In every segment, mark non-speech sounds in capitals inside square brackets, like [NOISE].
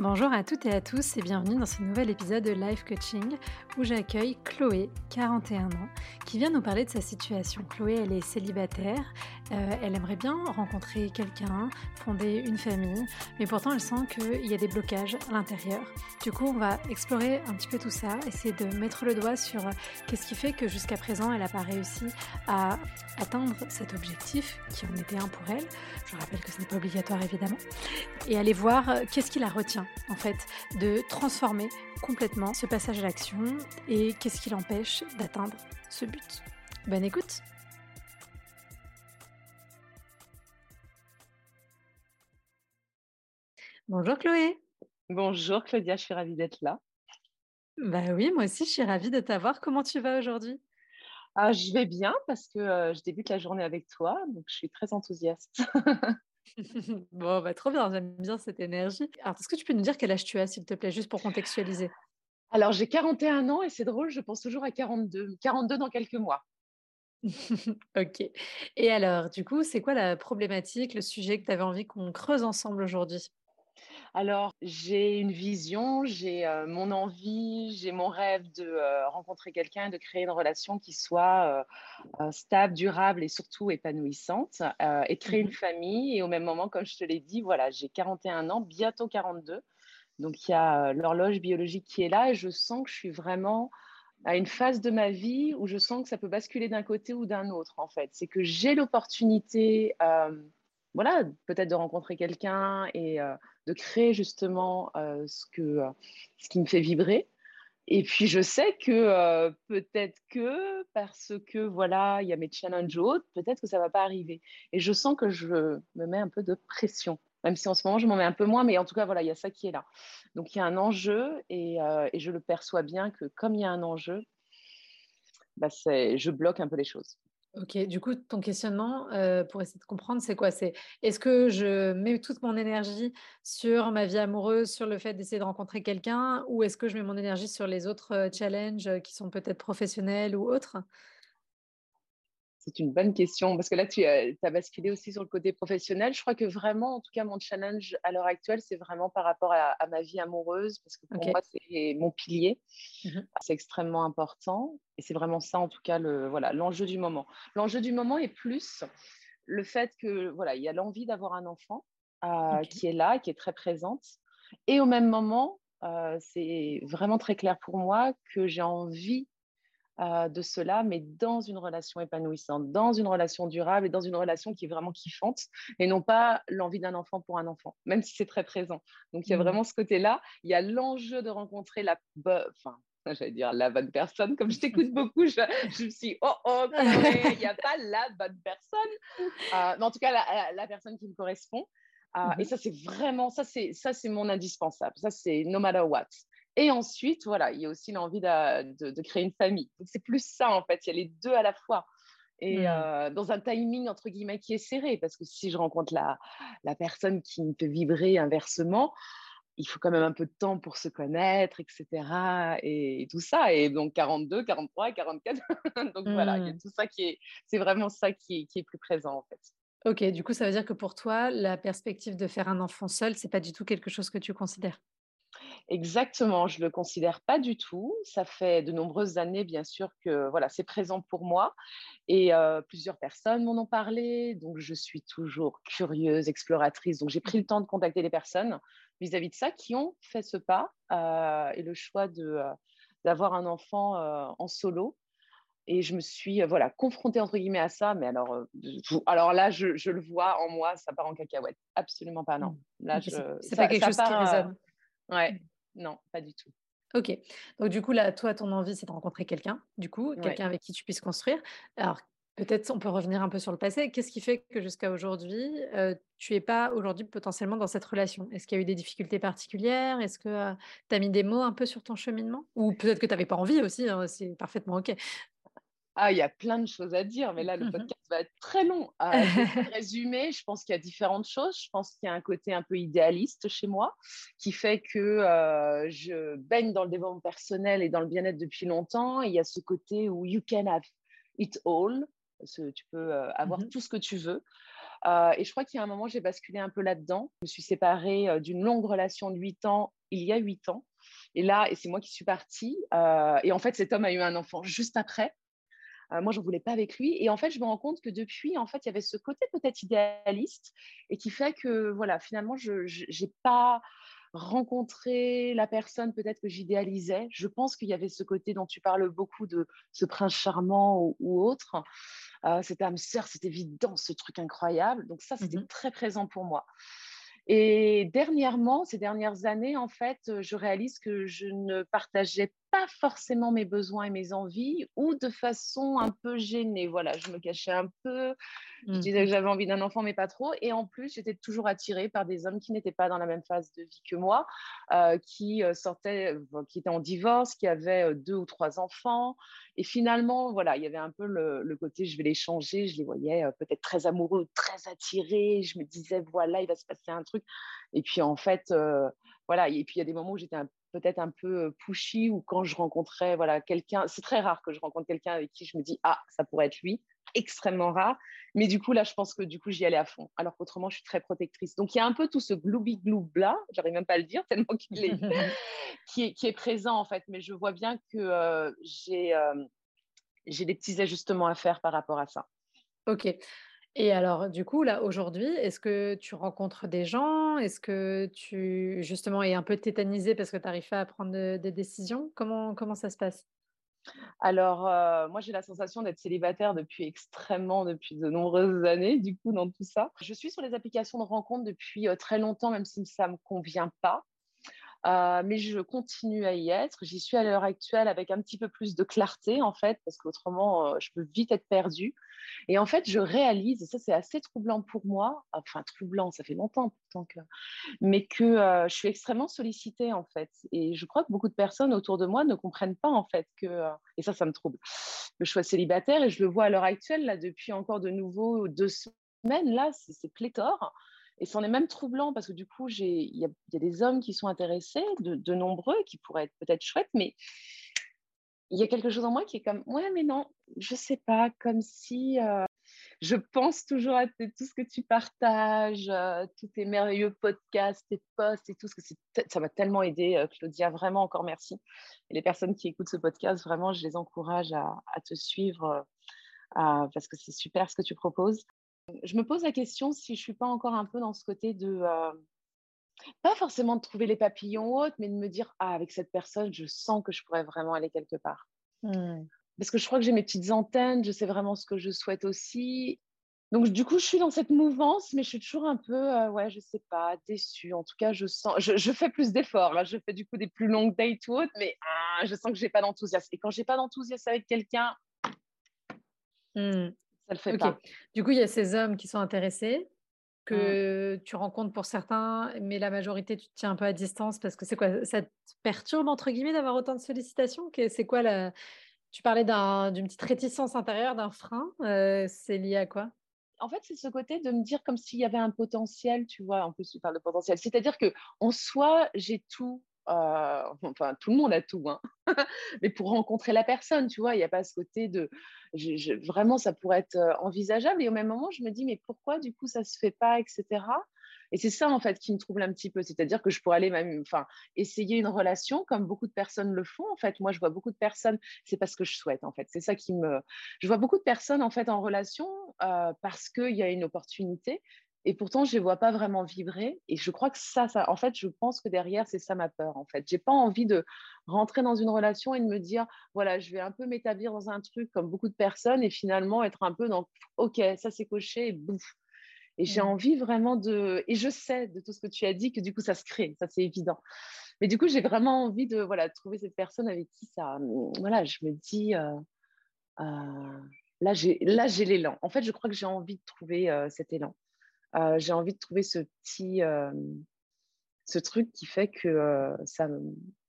Bonjour à toutes et à tous et bienvenue dans ce nouvel épisode de Life Coaching où j'accueille Chloé, 41 ans, qui vient nous parler de sa situation. Chloé, elle est célibataire, euh, elle aimerait bien rencontrer quelqu'un, fonder une famille, mais pourtant elle sent qu'il y a des blocages à l'intérieur. Du coup, on va explorer un petit peu tout ça, essayer de mettre le doigt sur qu'est-ce qui fait que jusqu'à présent elle n'a pas réussi à atteindre cet objectif qui en était un pour elle. Je rappelle que ce n'est pas obligatoire évidemment. Et aller voir qu'est-ce qui la retient en fait de transformer complètement ce passage à l'action et qu'est-ce qui l'empêche d'atteindre ce but. Bonne écoute Bonjour Chloé. Bonjour Claudia, je suis ravie d'être là. Bah oui, moi aussi je suis ravie de t'avoir. Comment tu vas aujourd'hui? Ah, Je vais bien parce que euh, je débute la journée avec toi, donc je suis très enthousiaste. [LAUGHS] [LAUGHS] bon, bah, trop bien, j'aime bien cette énergie. Alors, est-ce que tu peux nous dire quel âge tu as, s'il te plaît, juste pour contextualiser? Alors, j'ai 41 ans et c'est drôle, je pense toujours à 42. 42 dans quelques mois. [LAUGHS] ok. Et alors, du coup, c'est quoi la problématique, le sujet que tu avais envie qu'on creuse ensemble aujourd'hui? Alors, j'ai une vision, j'ai euh, mon envie, j'ai mon rêve de euh, rencontrer quelqu'un et de créer une relation qui soit euh, stable, durable et surtout épanouissante et créer une mmh famille. Et au même moment, comme je te l'ai dit, voilà, j'ai 41 ans, bientôt 42. Donc, il y a l'horloge biologique qui est là et je sens que je suis vraiment à une phase de ma vie où je sens que ça peut basculer d'un côté ou d'un autre, en fait. C'est que j'ai l'opportunité voilà, peut-être de rencontrer quelqu'un et euh, de créer justement euh, ce, que, euh, ce qui me fait vibrer. Et puis je sais que peut-être que parce que voilà, il y a mes challenges autres, peut-être que ça va pas arriver. Et je sens que je me mets un peu de pression, même si en ce moment je m'en mets un peu moins, mais en tout cas voilà, il y a ça qui est là. Donc il y a un enjeu et, et je le perçois bien que comme il y a un enjeu, bah, je bloque un peu les choses. Ok, du coup, ton questionnement, euh, pour essayer de comprendre, c'est quoi? C'est est-ce que je mets toute mon énergie sur ma vie amoureuse, sur le fait d'essayer de rencontrer quelqu'un, ou est-ce que je mets mon énergie sur les autres euh, challenges euh, qui sont peut-être professionnels ou autres? C'est une bonne question parce que là, tu as, basculé aussi sur le côté professionnel. Je crois que vraiment, en tout cas, mon challenge à l'heure actuelle, c'est vraiment par rapport à, ma vie amoureuse parce que pour moi, c'est mon pilier. Mmh c'est extrêmement important et c'est vraiment ça, en tout cas, le, voilà, l'enjeu du moment. L'enjeu du moment est plus le fait que voilà, il y a l'envie d'avoir un enfant euh, qui est là, qui est très présente, et au même moment, euh, c'est vraiment très clair pour moi que j'ai envie euh, de cela, mais dans une relation épanouissante, dans une relation durable et dans une relation qui est vraiment kiffante, et non pas l'envie d'un enfant pour un enfant, même si c'est très présent. Donc il y a mmh. vraiment ce côté-là. Il y a l'enjeu de rencontrer la, enfin, [LAUGHS] j'allais dire la bonne personne. Comme je t'écoute beaucoup, je, je, me suis oh oh, il n'y a pas [LAUGHS] la bonne personne, euh, mais en tout cas la, personne qui me correspond. Euh, et mmh ça, c'est vraiment, ça, c'est, ça, c'est mon indispensable. Ça, c'est no matter what. Et ensuite, voilà, il y a aussi l'envie de, créer une famille. Donc, c'est plus ça, en fait. Il y a les deux à la fois. Et mmh. euh, dans un timing, entre guillemets, qui est serré. Parce que si je rencontre la, la personne qui me fait vibrer inversement, il faut quand même un peu de temps pour se connaître, etc. Et, tout ça. Et donc, 42, 43, 44. donc, voilà, il y a mmh. tout ça qui est. C'est vraiment ça qui est, qui est plus présent, en fait. Ok, du coup, ça veut dire que pour toi, la perspective de faire un enfant seul, c'est pas du tout quelque chose que tu considères? Exactement, je ne le considère pas du tout. Ça fait de nombreuses années, bien sûr, que voilà, c'est présent pour moi. Et euh, plusieurs personnes m'en ont parlé. Donc, je suis toujours curieuse, exploratrice. Donc, j'ai pris le temps de contacter les personnes vis-à-vis de ça qui ont fait ce pas euh, et le choix euh, d'avoir un enfant en solo. Et je me suis voilà, confrontée, entre guillemets, à ça. Mais alors, alors là, je, je, le vois en moi, ça part en cacahuète. Absolument pas, non. Mmh. Là, je, c'est pas quelque chose qui résonne. Ouais, non, pas du tout. Ok. Donc, du coup, là, toi, ton envie, c'est de rencontrer quelqu'un, du coup, quelqu'un avec qui tu puisses construire. Alors, peut-être on peut revenir un peu sur le passé. Qu'est-ce qui fait que jusqu'à aujourd'hui, tu n'es pas aujourd'hui potentiellement dans cette relation? Est-ce qu'il y a eu des difficultés particulières? Est-ce que tu as mis des mots un peu sur ton cheminement? Ou peut-être que tu n'avais pas envie aussi, hein, c'est parfaitement OK. Ah, il y a plein de choses à dire, mais là, le [LAUGHS] podcast va être très long. Euh, [LAUGHS] résumé, je pense qu'il y a différentes choses. Je pense qu'il y a un côté un peu idéaliste chez moi qui fait que euh, je baigne dans le développement personnel et dans le bien-être depuis longtemps. il y a ce côté où you can have it all. tu peux euh, avoir mmh tout ce que tu veux. et je crois qu'il y a un moment, j'ai basculé un peu là-dedans. Je me suis séparée d'une longue relation de 8 ans il y a 8 ans. Et là, et c'est moi qui suis partie. et en fait, cet homme a eu un enfant juste après. Euh, moi, je n'en voulais pas avec lui. Et en fait, je me rends compte que depuis, en fait, il y avait ce côté peut-être idéaliste et qui fait que, voilà, finalement, je n'ai pas rencontré la personne peut-être que j'idéalisais. Je pense qu'il y avait ce côté dont tu parles beaucoup de ce prince charmant ou, autre. Euh, cette âme sœur, c'était évident, ce truc incroyable. Donc ça, c'était mmh très présent pour moi. Et dernièrement, ces dernières années, en fait, je réalise que je ne partageais pas forcément mes besoins et mes envies ou de façon un peu gênée. Voilà, je me cachais un peu, je mmh disais que j'avais envie d'un enfant, mais pas trop. Et en plus, j'étais toujours attirée par des hommes qui n'étaient pas dans la même phase de vie que moi, euh, qui euh, sortaient, qui étaient en divorce, qui avaient euh, deux ou trois enfants. Et finalement, voilà, il y avait un peu le, côté, je vais les changer. Je les voyais peut-être très amoureux, très attirés. Je me disais, voilà, il va se passer un truc. Et puis en fait, voilà. Et puis il y a des moments où j'étais un peut-être un peu pushy ou quand je rencontrais voilà, quelqu'un, c'est très rare que je rencontre quelqu'un avec qui je me dis ah ça pourrait être lui, extrêmement rare. Mais du coup là je pense que du coup j'y allais à fond. Alors qu'autrement je suis très protectrice. Donc il y a un peu tout ce gloubi gloub là, j'arrive même pas à le dire tellement qu'il est [LAUGHS] qui est qui est présent en fait. Mais je vois bien que j'ai j'ai des petits ajustements à faire par rapport à ça. Ok. Et alors, du coup, là, aujourd'hui, est-ce que tu rencontres des gens? Est-ce que tu, justement, es un peu tétanisé parce que tu n'arrives pas à prendre des décisions? Comment, comment ça se passe? Alors, euh, moi, j'ai la sensation d'être célibataire depuis extrêmement, depuis de nombreuses années, du coup, dans tout ça. Je suis sur les applications de rencontres depuis euh, très longtemps, même si ça ne me convient pas. Euh, mais je continue à y être. J'y suis à l'heure actuelle avec un petit peu plus de clarté, en fait, parce qu'autrement, euh, je peux vite être perdue. Et en fait, je réalise, et ça, c'est assez troublant pour moi, enfin, troublant, ça fait longtemps pourtant mais que euh, je suis extrêmement sollicitée, en fait. Et je crois que beaucoup de personnes autour de moi ne comprennent pas, en fait, que, et ça, ça me trouble, je sois célibataire. Et je le vois à l'heure actuelle, là, depuis encore de nouveau deux semaines, là, c'est pléthore. Et c'en est même troublant parce que du coup, il y, a des hommes qui sont intéressés, de, nombreux, qui pourraient être peut-être chouettes, mais il y a quelque chose en moi qui est comme, ouais, mais non, je sais pas, comme si euh, je pense toujours à tout ce que tu partages, euh, tous tes merveilleux podcasts, tes posts et tout, ce que ça m'a tellement aidé, euh, Claudia, vraiment encore merci. Et les personnes qui écoutent ce podcast, vraiment, je les encourage à te suivre parce que c'est super ce que tu proposes je me pose la question si je suis pas encore un peu dans ce côté de euh, pas forcément de trouver les papillons hautes, mais de me dire ah avec cette personne, je sens que je pourrais vraiment aller quelque part. Mmh. Parce que je crois que j'ai mes petites antennes, je sais vraiment ce que je souhaite aussi. Donc du coup, je suis dans cette mouvance, mais je suis toujours un peu, euh, ouais, je sais pas, déçue. En tout cas, je sens, je, fais plus d'efforts. Là, je fais du coup des plus longues dates ou autres, mais ah, je sens que j'ai pas d'enthousiasme. Et quand j'ai pas d'enthousiasme avec quelqu'un, le fait pas. Du coup, il y a ces hommes qui sont intéressés, mmh. que tu rencontres pour certains, mais la majorité, tu te tiens un peu à distance parce que c'est quoi Ça te perturbe, entre guillemets, d'avoir autant de sollicitations? C'est quoi la... Tu parlais d'une petite réticence intérieure, d'un frein. Euh, c'est lié à quoi? En fait, c'est ce côté de me dire comme s'il y avait un potentiel, tu vois, en plus tu parles de potentiel. C'est-à-dire que en soi, j'ai tout euh, enfin, tout le monde a tout, hein. [LAUGHS] mais pour rencontrer la personne, tu vois, il n'y a pas ce côté de. vraiment, ça pourrait être euh, envisageable. Et au même moment, je me dis, mais pourquoi du coup ça se fait pas, etc. Et c'est ça, en fait, qui me trouble un petit peu. C'est-à-dire que je pourrais aller même, enfin, essayer une relation comme beaucoup de personnes le font. En fait, moi, je vois beaucoup de personnes, c'est parce que je souhaite, en fait. C'est ça qui me. Je vois beaucoup de personnes, en fait, en relation euh, parce qu'il y a une opportunité, et pourtant, je ne les vois pas vraiment vibrer. Et je crois que ça, ça, en fait, je pense que derrière, c'est ça ma peur. En fait, j'ai pas envie de rentrer dans une relation et de me dire, voilà, je vais un peu m'établir dans un truc comme beaucoup de personnes et finalement être un peu dans, ok, ça c'est coché et bouf. Et j'ai mmh. envie vraiment de, et je sais de tout ce que tu as dit que du coup ça se crée, ça c'est évident. Mais du coup, j'ai vraiment envie de, voilà, trouver cette personne avec qui ça, voilà, je me dis. Euh, euh, là, j'ai l'élan. En fait, je crois que j'ai envie de trouver euh, cet élan. J'ai envie de trouver ce petit, ce truc qui fait que ça,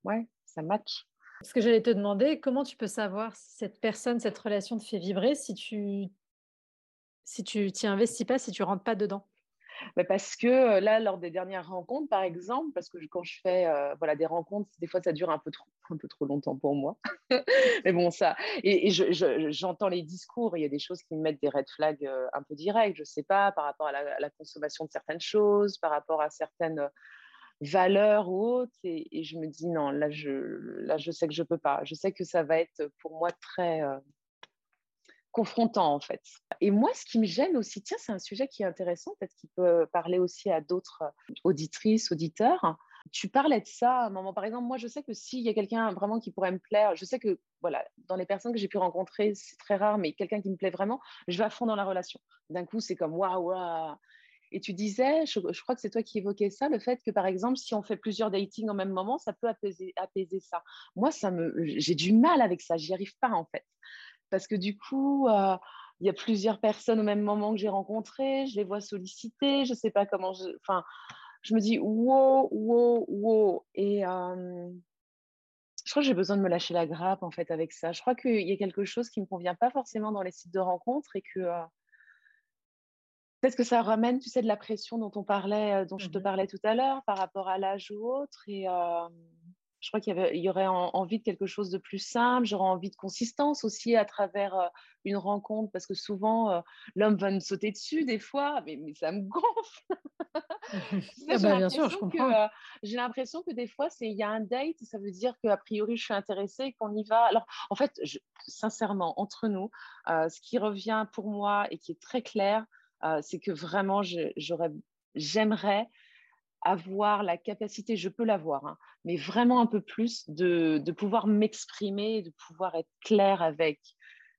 ouais, ça match. Ce que j'allais te demander, comment tu peux savoir si cette personne, cette relation te fait vibrer si tu si tu t'y investis pas, si tu rentres pas dedans? Bah, parce que là, lors des dernières rencontres, par exemple, parce que quand je fais voilà, des rencontres, des fois ça dure un peu trop, [LAUGHS] un peu trop longtemps pour moi. [LAUGHS] Mais bon, ça. Et, j'entends les discours, il y a des choses qui me mettent des red flags un peu directs, je ne sais pas, par rapport à la, consommation de certaines choses, par rapport à certaines valeurs ou autres. Et, je me dis, non, là je, là, je sais que je ne peux pas. Je sais que ça va être pour moi très confrontant en fait. Et moi, ce qui me gêne aussi, tiens, c'est un sujet qui est intéressant, peut-être qu'il peut parler aussi à d'autres auditrices, auditeurs. Tu parlais de ça à un moment, par exemple, moi je sais que s'il y a quelqu'un vraiment qui pourrait me plaire, je sais que voilà, dans les personnes que j'ai pu rencontrer, c'est très rare, mais quelqu'un qui me plaît vraiment, je vais à fond dans la relation. D'un coup, c'est comme waouh, waouh. Et tu disais, je, crois que c'est toi qui évoquais ça, le fait que par exemple, si on fait plusieurs datings au même moment, ça peut apaiser, apaiser ça. Moi, ça me, j'ai du mal avec ça, j'y arrive pas en fait parce que du coup, euh, il y a plusieurs personnes au même moment que j'ai rencontrées, je les vois solliciter, je ne sais pas comment je... Enfin, je me dis, wow, wow, wow. Et euh, je crois que j'ai besoin de me lâcher la grappe, en fait, avec ça. Je crois qu'il y a quelque chose qui ne me convient pas forcément dans les sites de rencontres et que... Euh, peut-être que ça ramène, tu sais, de la pression dont on parlait, dont je te mmh parlais tout à l'heure, par rapport à l'âge ou autre. Et, je crois qu'il y, aurait envie de quelque chose de plus simple, j'aurais envie de consistance aussi à travers euh, une rencontre, parce que souvent, euh, l'homme va me sauter dessus des fois, mais, ça me gonfle. [LAUGHS] Ah bah, bien sûr, je comprends. Euh, j'ai l'impression que des fois, il y a un date, ça veut dire qu'a priori, je suis intéressée, qu'on y va. Alors, en fait, sincèrement, entre nous, ce qui revient pour moi et qui est très clair, c'est que vraiment, j'aimerais avoir la capacité, je peux l'avoir, hein, mais vraiment un peu plus de, pouvoir m'exprimer, de pouvoir être clair avec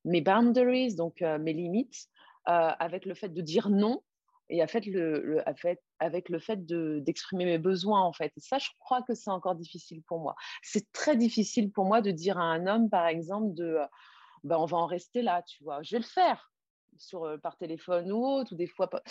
mes boundaries, donc euh, mes limites, euh, avec le fait de dire non et avec le, avec le fait d'exprimer mes besoins en fait. Et ça, je crois que c'est encore difficile pour moi. C'est très difficile pour moi de dire à un homme, par exemple, de euh, ben, on va en rester là, tu vois. Je vais le faire, sur, par téléphone ou autre, ou des fois pas.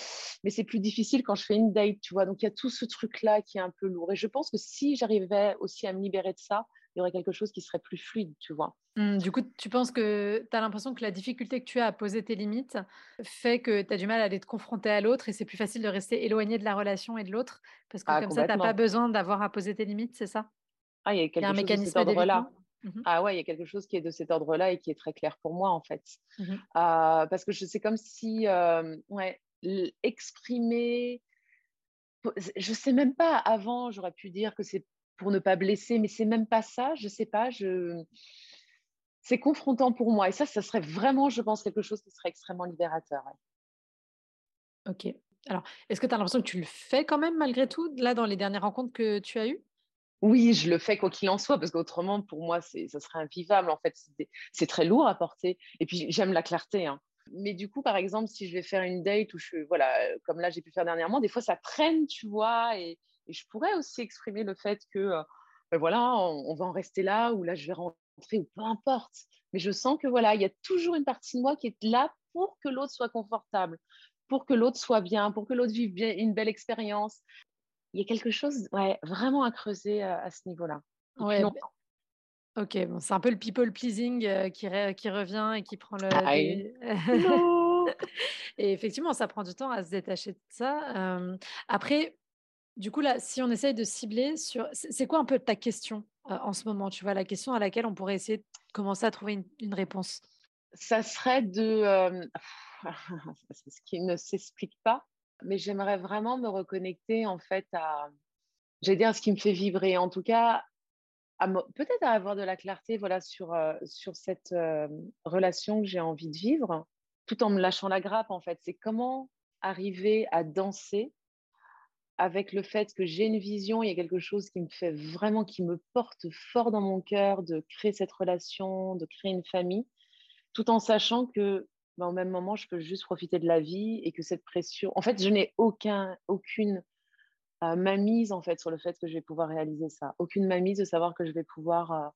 Mais c'est plus difficile quand je fais une date, tu vois. Donc il y a tout ce truc-là qui est un peu lourd. Et je pense que si j'arrivais aussi à me libérer de ça, il y aurait quelque chose qui serait plus fluide, tu vois. Mmh, du coup, tu penses que tu as l'impression que la difficulté que tu as à poser tes limites fait que tu as du mal à aller te confronter à l'autre et c'est plus facile de rester éloigné de la relation et de l'autre? Parce que ah, comme ça, tu n'as pas besoin d'avoir à poser tes limites, c'est ça? Ah, il y a, quelque un mécanisme là Mmh ah ouais, il y a quelque chose qui est de cet ordre-là et qui est très clair pour moi en fait. Mmh parce que c'est comme si, ouais, exprimer, je sais même pas, avant j'aurais pu dire que c'est pour ne pas blesser, mais c'est même pas ça, je sais pas, je... c'est confrontant pour moi et ça, ça serait vraiment, je pense, quelque chose qui serait extrêmement libérateur. Ok. Alors, est-ce que tu as l'impression que tu le fais quand même malgré tout, là, dans les dernières rencontres que tu as eues? Oui, je le fais quoi qu'il en soit, parce qu'autrement, pour moi, ça serait invivable. En fait, c'est très lourd à porter. Et puis, j'aime la clarté. Hein. Mais du coup, par exemple, si je vais faire une date où je, voilà, comme là, j'ai pu faire dernièrement, des fois, ça traîne, tu vois. Et, je pourrais aussi exprimer le fait que, euh, ben voilà, on, va en rester là, ou là, je vais rentrer, ou peu importe. Mais je sens que, voilà, il y a toujours une partie de moi qui est là pour que l'autre soit confortable, pour que l'autre soit bien, pour que l'autre vive une belle expérience il y a quelque chose ouais, vraiment à creuser à ce niveau-là. Ouais, ok, bon, c'est un peu le people pleasing qui, qui, revient et qui prend le. [LAUGHS] et effectivement, ça prend du temps à se détacher de ça. après, du coup, là, si on essaye de cibler sur. C'est quoi un peu ta question en ce moment Tu vois, la question à laquelle on pourrait essayer de commencer à trouver une, une réponse? Ça serait de. [LAUGHS] ce qui ne s'explique pas, mais j'aimerais vraiment me reconnecter en fait à, j'allais dire, ce qui me fait vibrer, en tout cas, peut-être à avoir de la clarté voilà, sur, euh, sur cette euh, relation que j'ai envie de vivre, tout en me lâchant la grappe en fait. C'est comment arriver à danser avec le fait que j'ai une vision, il y a quelque chose qui me fait vraiment, qui me porte fort dans mon cœur de créer cette relation, de créer une famille, tout en sachant que mais au même moment, je peux juste profiter de la vie et que cette pression. En fait, je n'ai aucun, aucune euh, mamise en fait sur le fait que je vais pouvoir réaliser ça. Aucune mamise de savoir que je vais pouvoir euh,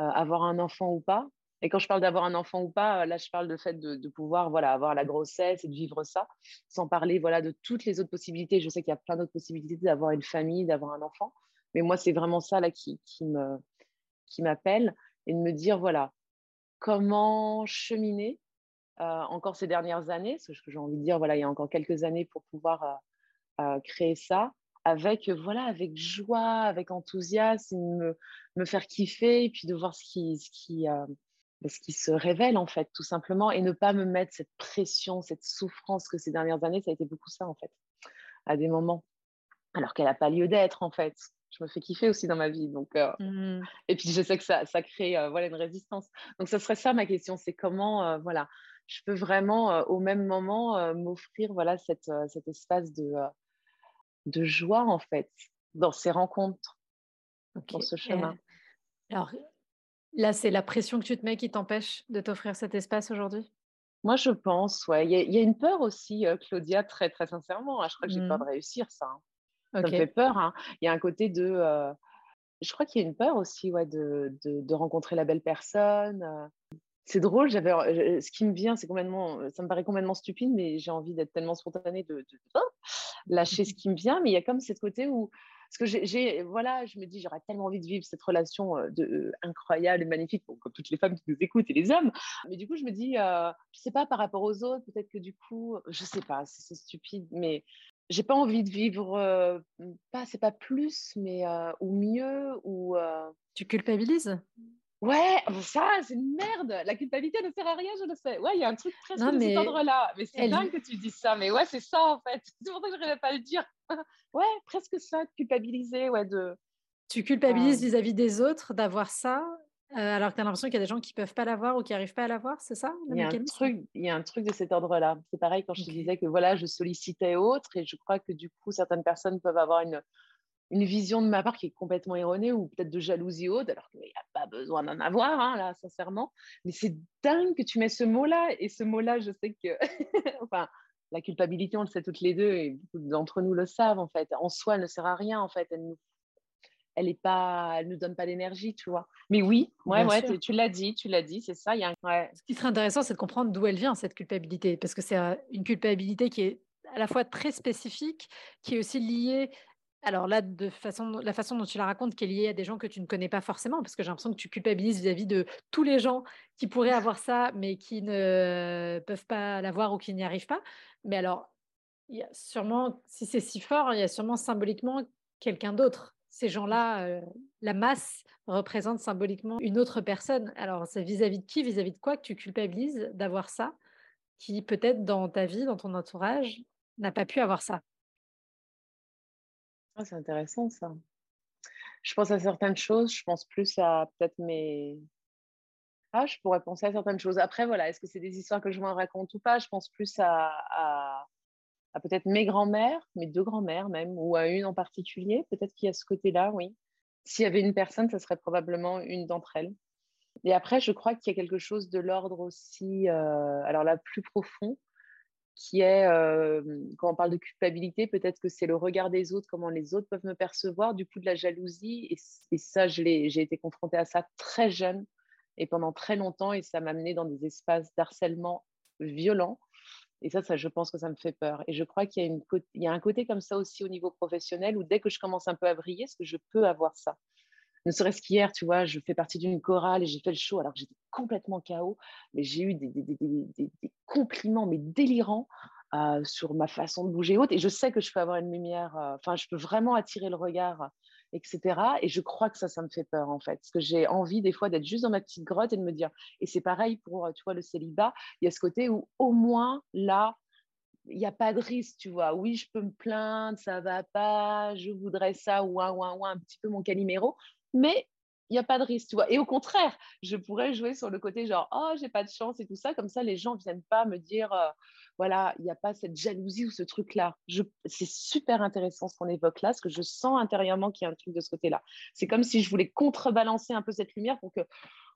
euh, avoir un enfant ou pas. Et quand je parle d'avoir un enfant ou pas, là, je parle de fait de, pouvoir voilà, avoir la grossesse et de vivre ça, sans parler voilà, de toutes les autres possibilités. Je sais qu'il y a plein d'autres possibilités d'avoir une famille, d'avoir un enfant. Mais moi, c'est vraiment ça là, qui, qui, m'appelle et de me dire, voilà, comment cheminer euh, encore ces dernières années, ce que j'ai envie de dire, voilà, il y a encore quelques années pour pouvoir euh, créer ça avec, voilà, avec joie, avec enthousiasme, me, me faire kiffer et puis de voir ce qui, ce qui, ce qui se révèle en fait, tout simplement, et ne pas me mettre cette pression, cette souffrance que ces dernières années, ça a été beaucoup ça en fait, à des moments, alors qu'elle n'a pas lieu d'être en fait. Je me fais kiffer aussi dans ma vie, donc euh, mmh. et puis je sais que ça, ça crée euh, voilà une résistance. Donc ce serait ça ma question, c'est comment euh, voilà, je peux vraiment au même moment m'offrir voilà cette, cet espace de de joie en fait dans ces rencontres, dans ce chemin. alors Là, c'est la pression que tu te mets qui t'empêche de t'offrir cet espace aujourd'hui? Moi, je pense, ouais. Il y, a une peur aussi, Claudia, très, très sincèrement. Hein. Je crois que j'ai peur de mmh. réussir ça. Hein. Ça me fait peur. Hein. Il y a un côté de. Je crois qu'il y a une peur aussi, ouais, de, de, rencontrer la belle personne. C'est drôle, j'avais ce qui me vient, c'est complètement, ça me paraît complètement stupide, mais j'ai envie d'être tellement spontanée de, de, lâcher ce [LAUGHS] qui me vient. Mais il y a comme ce côté où parce que j'ai, voilà, je me dis, j'aurais tellement envie de vivre cette relation de, incroyable et magnifique, comme toutes les femmes qui nous écoutent et les hommes. Mais du coup, je me dis, euh, je sais pas, par rapport aux autres, peut-être que du coup, je sais pas, c'est stupide, mais j'ai pas envie de vivre, pas, c'est pas plus, mais ou mieux, ou. Tu culpabilises? Ouais, ça, c'est une merde. La culpabilité ne sert à rien, je le sais. Ouais, il y a un truc presque de cet ordre-là. Mais c'est dingue que tu dis ça. Mais ouais, c'est ça, en fait. [LAUGHS] C'est pour ça que je n'arrivais pas à le dire. [LAUGHS] ouais, presque ça, de culpabiliser. Ouais, de... Tu culpabilises vis-à-vis des autres d'avoir ça, euh, alors que tu as l'impression qu'il y a des gens qui ne peuvent pas l'avoir ou qui n'arrivent pas à l'avoir, c'est ça il y, a un truc, il y a un truc de cet ordre-là. C'est pareil quand je te disais que voilà, je sollicitais autres et je crois que du coup, certaines personnes peuvent avoir une une vision de ma part qui est complètement erronée ou peut-être de jalousie haute, alors qu'il n'y a pas besoin d'en avoir, hein, là, sincèrement. Mais c'est dingue que tu mets ce mot-là. Et ce mot-là, je sais que, [LAUGHS] enfin, la culpabilité, on le sait toutes les deux et beaucoup d'entre nous le savent, en fait. En soi, elle ne sert à rien, en fait. Elle nous elle est pas, elle nous donne pas d'énergie, tu vois. Mais oui, ouais, ouais, tu, l'as dit, tu l'as dit, c'est ça. Y a Ce qui serait intéressant, c'est de comprendre d'où elle vient cette culpabilité, parce que c'est euh, une culpabilité qui est à la fois très spécifique, qui est aussi liée alors là, de façon, la façon dont tu la racontes, qui est liée à des gens que tu ne connais pas forcément, parce que j'ai l'impression que tu culpabilises vis-à-vis de tous les gens qui pourraient avoir ça, mais qui ne peuvent pas l'avoir ou qui n'y arrivent pas. Mais alors, il y a sûrement, si c'est si fort, il y a sûrement symboliquement quelqu'un d'autre. Ces gens-là, euh, la masse représente symboliquement une autre personne. Alors, c'est vis-à-vis de qui, vis-à-vis de quoi que tu culpabilises d'avoir ça, qui peut-être dans ta vie, dans ton entourage, n'a pas pu avoir ça? Ah, c'est intéressant ça. Je pense à certaines choses, je pense plus à peut-être mes. Ah, je pourrais penser à certaines choses. Après, voilà, est-ce que c'est des histoires que je me raconte ou pas? Je pense plus à, à, peut-être mes grands-mères, mes deux grands-mères même, ou à une en particulier. Peut-être qu'il y a ce côté-là, oui. S'il y avait une personne, ça serait probablement une d'entre elles. Et après, je crois qu'il y a quelque chose de l'ordre aussi, euh, alors là, plus profond, qui est, quand on parle de culpabilité, peut-être que c'est le regard des autres, comment les autres peuvent me percevoir, du coup de la jalousie. Et, ça, j'ai été confrontée à ça très jeune et pendant très longtemps, et ça m'a amené dans des espaces d'harcèlement violents. Et ça, je pense que ça me fait peur. Et je crois qu'il y, a un côté comme ça aussi au niveau professionnel où dès que je commence un peu à briller, est-ce que je peux avoir ça? Ne serait-ce qu'hier, tu vois, je fais partie d'une chorale et j'ai fait le show alors que j'étais complètement KO, mais j'ai eu des, compliments mais délirants euh, sur ma façon de bouger haute et je sais que je peux avoir une lumière, euh, enfin, je peux vraiment attirer le regard, etc. Et je crois que ça, ça me fait peur en fait, parce que j'ai envie des fois d'être juste dans ma petite grotte et de me dire, et c'est pareil pour, tu vois, le célibat, il y a ce côté où au moins là, il n'y a pas de risque, tu vois. Oui, je peux me plaindre, ça va pas, je voudrais ça, ou un, ou un petit peu mon caliméro mais il n'y a pas de risque, tu vois. Et au contraire, je pourrais jouer sur le côté genre, oh, j'ai pas de chance et tout ça. Comme ça, les gens ne viennent pas me dire, euh, voilà, il n'y a pas cette jalousie ou ce truc-là. C'est super intéressant ce qu'on évoque là, parce que je sens intérieurement qu'il y a un truc de ce côté-là. C'est comme si je voulais contrebalancer un peu cette lumière pour que,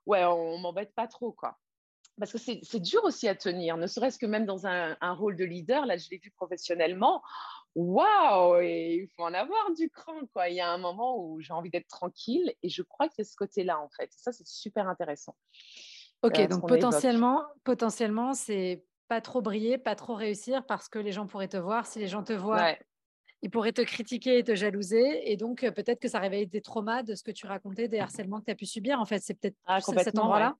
ouais, on m'embête pas trop, quoi parce que c'est dur aussi à tenir, ne serait-ce que même dans un, rôle de leader, là je l'ai vu professionnellement, waouh, il faut en avoir du cran, quoi. Il y a un moment où j'ai envie d'être tranquille et je crois qu'il y a ce côté-là, en fait. ça, c'est super intéressant. Ok, euh, donc potentiellement, potentiellement, c'est pas trop briller, pas trop réussir parce que les gens pourraient te voir. Si les gens te voient, ils pourraient te critiquer et te jalouser. Et donc, euh, peut-être que ça réveille des traumas de ce que tu racontais, des harcèlements que tu as pu subir. En fait, c'est peut-être ah, cet endroit-là.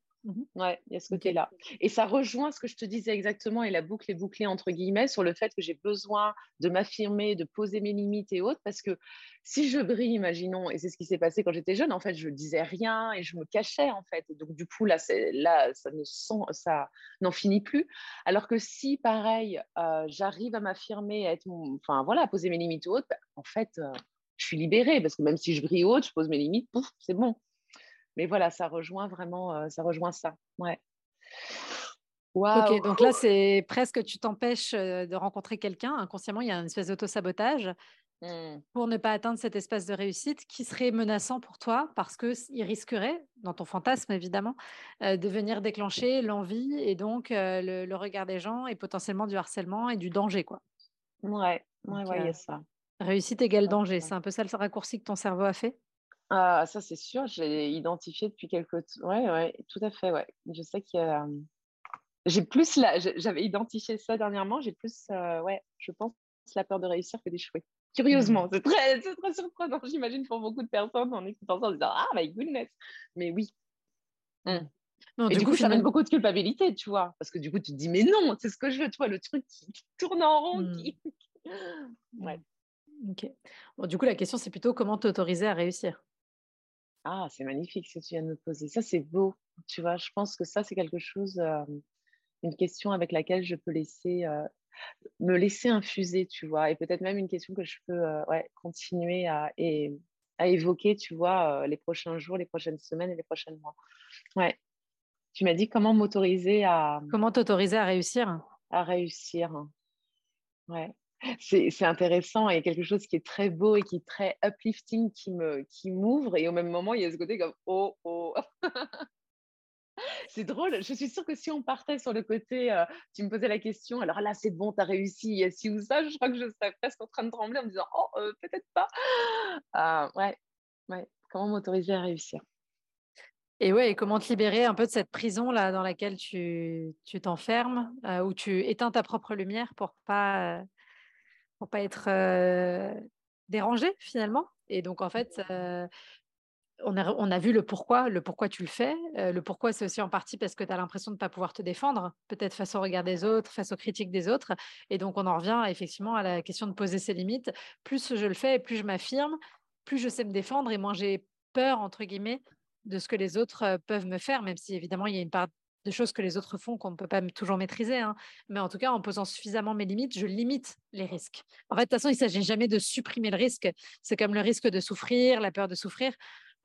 Ouais, il y a ce côté-là. Et ça rejoint ce que je te disais exactement, et la boucle est bouclée entre guillemets, sur le fait que j'ai besoin de m'affirmer, de poser mes limites et autres, parce que si je brille, imaginons, et c'est ce qui s'est passé quand j'étais jeune, en fait, je disais rien et je me cachais, en fait. Donc, du coup, là, là ça ne ça n'en finit plus. Alors que si, pareil, euh, j'arrive à m'affirmer, à être enfin, voilà, à poser mes limites ou autres, bah, en fait, euh, je suis libérée, parce que même si je brille haute, je pose mes limites, pouf, c'est bon mais voilà, ça rejoint vraiment, euh, ça rejoint ça. Ouais. Ok, donc là, c'est presque tu t'empêches euh, de rencontrer quelqu'un. Inconsciemment, il y a une espèce d'auto-sabotage mmh. pour ne pas atteindre cet espace de réussite qui serait menaçant pour toi parce qu'il risquerait, dans ton fantasme évidemment, euh, de venir déclencher l'envie et donc le, regard des gens et potentiellement du harcèlement et du danger. Quoi. Ouais, ouais, y a ça. Réussite égale danger. C'est un peu ça le raccourci que ton cerveau a fait ah, ça, c'est sûr, j'ai identifié depuis quelques temps. Ouais, ouais, tout à fait, ouais. Je sais qu'il y a. J'ai plus la... J'avais identifié ça dernièrement, j'ai plus, ouais, je pense, la peur de réussir que d'échouer. Curieusement, mmh. c'est très, très surprenant, j'imagine, pour beaucoup de personnes en écoutant ça, en disant Ah, my goodness. Mais oui. Mmh. Non, et du, coup, ça amène beaucoup de culpabilité, tu vois. Parce que du coup, tu te dis Mais non, c'est ce que je veux, tu vois, le truc qui, tourne en rond. Mmh. Qui... [LAUGHS] ouais. Ok. Bon, du coup, la question, c'est plutôt comment t'autoriser à réussir? Ah, c'est magnifique ce que tu viens de me poser. Ça, c'est beau. Tu vois, je pense que ça, c'est quelque chose, une question avec laquelle je peux laisser, me laisser infuser, tu vois. Et peut-être même une question que je peux ouais, continuer à, et, à évoquer, tu vois, les prochains jours, les prochaines semaines et les prochains mois. Ouais. Tu m'as dit comment m'autoriser à. Comment t'autoriser à réussir? À réussir. Ouais c'est intéressant et quelque chose qui est très beau et qui est très uplifting, qui me qui m'ouvre et au même moment il y a ce côté comme oh oh [LAUGHS] c'est drôle je suis sûre que si on partait sur le côté euh, tu me posais la question alors là c'est bon tu as réussi ci ou ça je crois que je serais presque en train de trembler en me disant oh euh, peut-être pas ah, ouais ouais comment m'autoriser à réussir? Et ouais, et comment te libérer un peu de cette prison là dans laquelle tu t'enfermes, euh, où tu éteins ta propre lumière pour pas pour pas être dérangé finalement. Et donc en fait, on a, vu le pourquoi, le pourquoi tu le fais. le pourquoi, c'est aussi en partie parce que tu as l'impression de ne pas pouvoir te défendre, peut-être face au regard des autres, face aux critiques des autres. Et donc, on en revient effectivement à la question de poser ses limites. Plus je le fais, plus je m'affirme, plus je sais me défendre et moins j'ai peur, entre guillemets, de ce que les autres peuvent me faire, même si évidemment, il y a une part de choses que les autres font qu'on ne peut pas toujours maîtriser. Hein. Mais en tout cas, en posant suffisamment mes limites, je limite les risques. En fait, de toute façon, il ne s'agit jamais de supprimer le risque. C'est comme le risque de souffrir, la peur de souffrir.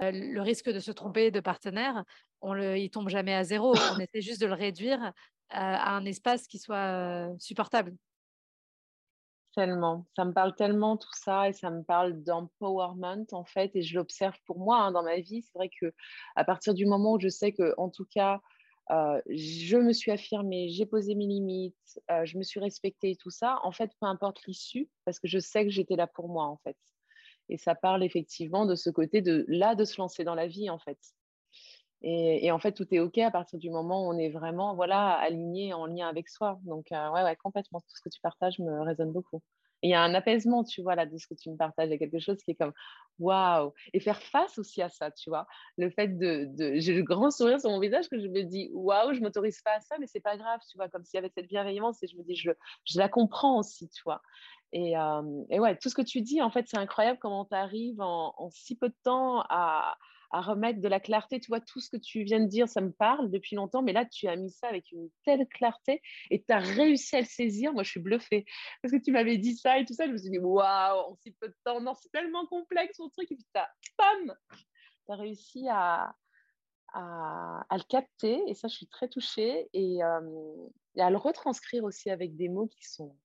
Euh, le risque de se tromper de partenaire, on le, il tombe jamais à zéro. On [COUGHS] essaie juste de le réduire euh, à un espace qui soit euh, supportable. Tellement, ça me parle tellement tout ça et ça me parle d'empowerment en fait et je l'observe pour moi hein, dans ma vie. C'est vrai que à partir du moment où je sais que en tout cas je me suis affirmée, j'ai posé mes limites, je me suis respectée et tout ça. En fait, peu importe l'issue, parce que je sais que j'étais là pour moi, en fait. Et ça parle effectivement de ce côté de là, de se lancer dans la vie, en fait. Et, en fait, tout est OK à partir du moment où on est vraiment voilà, aligné, en lien avec soi. Donc, ouais, ouais, complètement. Tout ce que tu partages me résonne beaucoup il y a un apaisement, tu vois, là, de ce que tu me partages. Il y a quelque chose qui est comme waouh. Et faire face aussi à ça, tu vois. Le fait de. J'ai le grand sourire sur mon visage que je me dis waouh, je m'autorise pas à ça, mais c'est pas grave, tu vois. Comme s'il y avait cette bienveillance et je me dis, je, je la comprends aussi, tu vois. Et, euh, et ouais, tout ce que tu dis, en fait, c'est incroyable comment tu arrives en, en si peu de temps à à remettre de la clarté. Tu vois, tout ce que tu viens de dire, ça me parle depuis longtemps, mais là, tu as mis ça avec une telle clarté et tu as réussi à le saisir. Moi, je suis bluffée parce que tu m'avais dit ça et tout ça. Je me suis dit, waouh, en si peu de temps, non, c'est tellement complexe ton truc. Et puis, tu as, réussi à, le capter et ça, je suis très touchée et, euh, et, à le retranscrire aussi avec des mots qui sont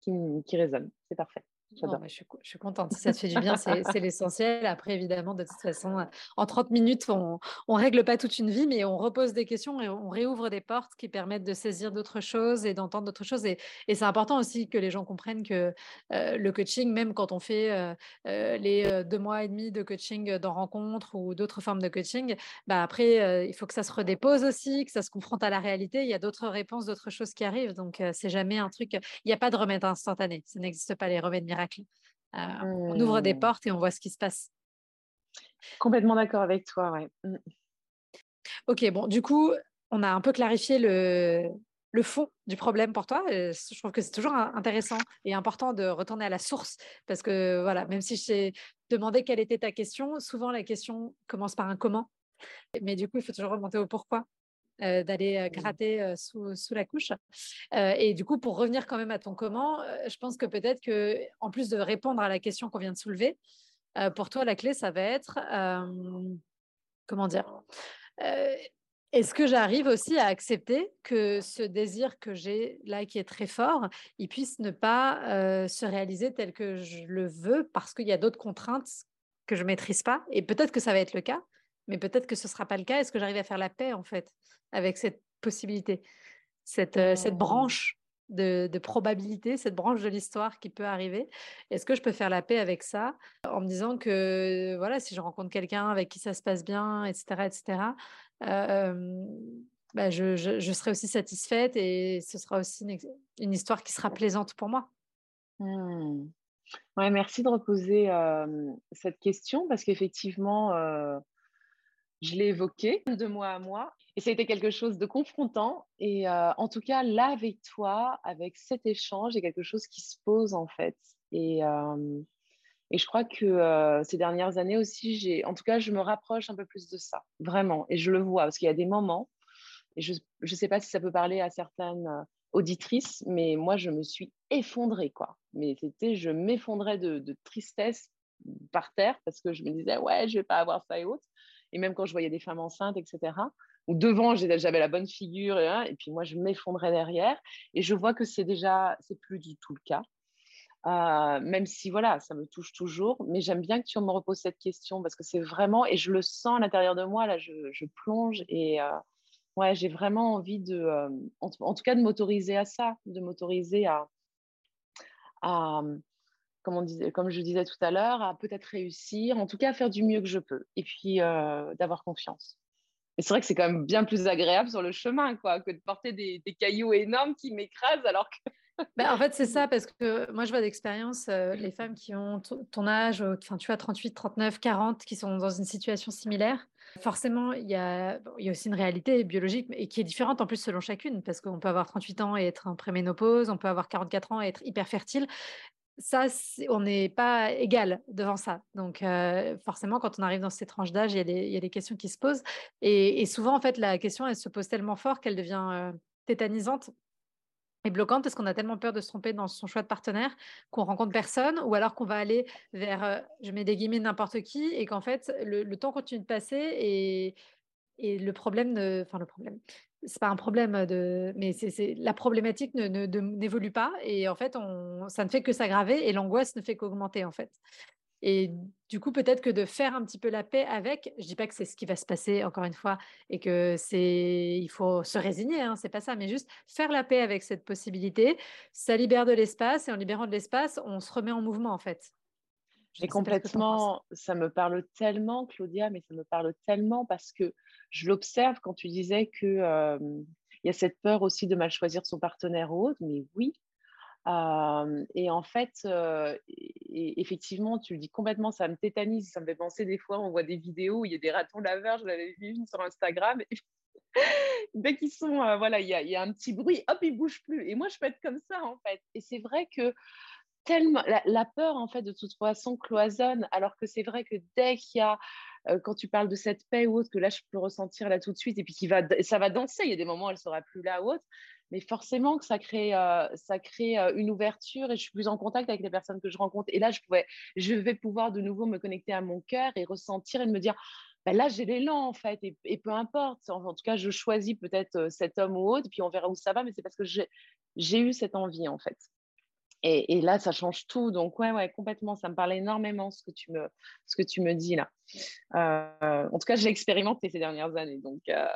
qui résonnent. C'est parfait je, suis, je, suis, contente. Si ça te fait du bien, [LAUGHS] c'est l'essentiel. Après, évidemment, de toute façon, en 30 minutes, on ne règle pas toute une vie, mais on repose des questions et on réouvre des portes qui permettent de saisir d'autres choses et d'entendre d'autres choses. Et, et c'est important aussi que les gens comprennent que euh, le coaching, même quand on fait euh, euh, les deux mois et demi de coaching dans rencontre ou d'autres formes de coaching, bah après, il faut que ça se redépose aussi, que ça se confronte à la réalité. Il y a d'autres réponses, d'autres choses qui arrivent. Donc, c'est jamais un truc. Il n'y a pas de remède instantané. Ça n'existe pas les remèdes miracles euh, on ouvre des mmh. portes et on voit ce qui se passe. Complètement d'accord avec toi, ouais. Mmh. Ok, bon, du coup, on a un peu clarifié le, le fond du problème pour toi. Je trouve que c'est toujours intéressant et important de retourner à la source parce que, voilà, même si je t'ai demandé quelle était ta question, souvent la question commence par un comment. Mais du coup, il faut toujours remonter au pourquoi. Euh, d'aller euh, gratter euh, sous, sous, la couche. et du coup, pour revenir quand même à ton comment, je pense que peut-être que, en plus de répondre à la question qu'on vient de soulever, pour toi, la clé, ça va être, comment dire, est-ce que j'arrive aussi à accepter que ce désir que j'ai là, qui est très fort, il puisse ne pas euh, se réaliser tel que je le veux parce qu'il y a d'autres contraintes que je ne maîtrise pas? Et peut-être que ça va être le cas, mais peut-être que ce ne sera pas le cas. Est-ce que j'arrive à faire la paix, en fait, avec cette possibilité, cette, euh, cette mmh. branche de, de, probabilité, cette branche de l'histoire qui peut arriver? Est-ce que je peux faire la paix avec ça en me disant que voilà, si je rencontre quelqu'un avec qui ça se passe bien, etc., etc., bah, je, je, serai aussi satisfaite et ce sera aussi une, histoire qui sera plaisante pour moi. Mmh. Ouais, merci de reposer cette question parce qu'effectivement, je l'ai évoqué de moi à moi et ça a été quelque chose de confrontant. Et en tout cas, là, avec toi, avec cet échange, il y a quelque chose qui se pose en fait. Et, et je crois que euh, ces dernières années aussi, en tout cas, je me rapproche un peu plus de ça, vraiment. Et je le vois, parce qu'il y a des moments, et je ne sais pas si ça peut parler à certaines euh, auditrices, mais moi, je me suis effondrée, quoi. Mais c'était, je m'effondrais de, tristesse par terre, parce que je me disais, ouais, je vais pas avoir ça et autres. Et même quand je voyais des femmes enceintes, etc., ou devant, j'avais la bonne figure, et, et puis moi, je m'effondrais derrière. Et je vois que c'est déjà, c'est plus du tout le cas. Euh, même si voilà, ça me touche toujours, mais j'aime bien que tu me reposes cette question parce que c'est vraiment, et je le sens à l'intérieur de moi, là, je, plonge et euh, ouais, j'ai vraiment envie de, euh, en, tout cas, de m'autoriser à ça, de m'autoriser à, comme, on disait, comme je disais tout à l'heure, à peut-être réussir, en tout cas à faire du mieux que je peux, et puis d'avoir confiance. Et c'est vrai que c'est quand même bien plus agréable sur le chemin, quoi, que de porter des, des cailloux énormes qui m'écrasent alors que [LAUGHS] bah, en fait, c'est ça, parce que moi, je vois d'expérience euh, les femmes qui ont ton âge, enfin, tu vois, 38, 39, 40, qui sont dans une situation similaire. Forcément, il y a, il y a aussi une réalité biologique et qui est différente en plus selon chacune, parce qu'on peut avoir 38 ans et être en préménopause, on peut avoir 44 ans et être hyper fertile. Ça, on n'est pas égal devant ça. Donc, euh, forcément, quand on arrive dans ces tranches d'âge, il, y a des questions qui se posent. Et, souvent, en fait, la question, elle se pose tellement fort qu'elle devient euh, tétanisante est bloquante parce qu'on a tellement peur de se tromper dans son choix de partenaire qu'on rencontre personne ou alors qu'on va aller vers, euh, je mets des guillemets, n'importe qui et qu'en fait, le, temps continue de passer et, et le problème, ne, enfin le problème, c'est pas un problème de, mais c'est la problématique n'évolue ne, pas et en fait, on, ça ne fait que s'aggraver et l'angoisse ne fait qu'augmenter en fait. Et du coup, peut-être que de faire un petit peu la paix avec, je dis pas que c'est ce qui va se passer encore une fois et que c'est, il faut se résigner, hein, c'est pas ça, mais juste faire la paix avec cette possibilité, ça libère de l'espace et en libérant de l'espace, on se remet en mouvement en fait. J'ai complètement, ça me parle tellement, Claudia, mais ça me parle tellement parce que je l'observe quand tu disais que il y a cette peur aussi de mal choisir son partenaire ou autre, mais oui, et en fait, effectivement, tu le dis complètement, ça me tétanise, ça me fait penser des fois, on voit des vidéos où il y a des ratons laveurs, je l'avais vu sur Instagram. [LAUGHS] dès qu'ils sont, voilà, il y, y, a un petit bruit, hop, ils bougent plus. Et moi, je peux être comme ça, en fait. Et c'est vrai que la, peur, en fait, de toute façon, cloisonne, alors que c'est vrai que dès qu'il y a, quand tu parles de cette paix ou autre, que là, je peux ressentir là tout de suite, et puis qui va, ça va danser, il y a des moments où elle sera plus là ou autre, mais forcément que ça crée, euh, ça crée euh, une ouverture et je suis plus en contact avec les personnes que je rencontre. Et là, je, pouvais, je vais pouvoir de nouveau me connecter à mon cœur et ressentir et me dire, ben là, j'ai l'élan en fait, et, peu importe. En, en, tout cas, je choisis peut-être euh, cet homme ou autre, puis on verra où ça va, mais c'est parce que j'ai eu cette envie en fait. Et, là, ça change tout. Donc, ouais, ouais, complètement. Ça me parle énormément ce que tu me, ce que tu me dis là. Euh, en tout cas, j'ai expérimenté ces dernières années. Donc, euh,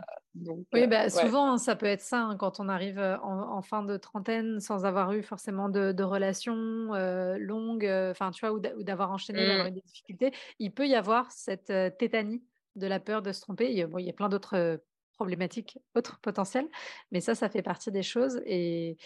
oui, bah, souvent, ça peut être ça hein, quand on arrive euh, en, fin de trentaine sans avoir eu forcément de, relations longues, enfin, tu vois, ou d'avoir enchaîné, d'avoir mmh. eu des difficultés. Il peut y avoir cette tétanie de la peur de se tromper. Il y a, il y a plein d'autres problématiques, autres potentielles, mais ça, ça fait partie des choses. Et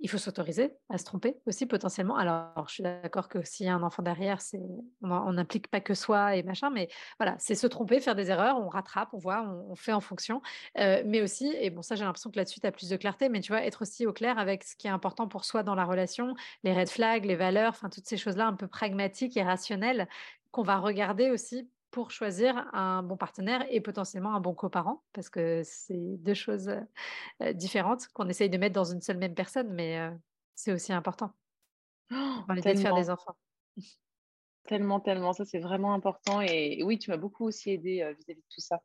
il faut s'autoriser à se tromper aussi potentiellement. Alors, je suis d'accord que s'il y a un enfant derrière, c'est on n'implique pas que soi et machin, mais voilà, c'est se tromper, faire des erreurs, on rattrape, on voit, on, fait en fonction. Euh, mais aussi, et bon, ça, j'ai l'impression que là-dessus, tu as plus de clarté, mais tu vois, être aussi au clair avec ce qui est important pour soi dans la relation, les red flags, les valeurs, enfin, toutes ces choses-là un peu pragmatiques et rationnelles qu'on va regarder aussi pour choisir un bon partenaire et potentiellement un bon coparent, parce que c'est deux choses euh, différentes qu'on essaye de mettre dans une seule même personne, mais euh, c'est aussi important. Oh, de faire des enfants. [LAUGHS] Tellement, tellement, ça c'est vraiment important. Et, oui, tu m'as beaucoup aussi aidé euh, vis-à-vis de tout ça,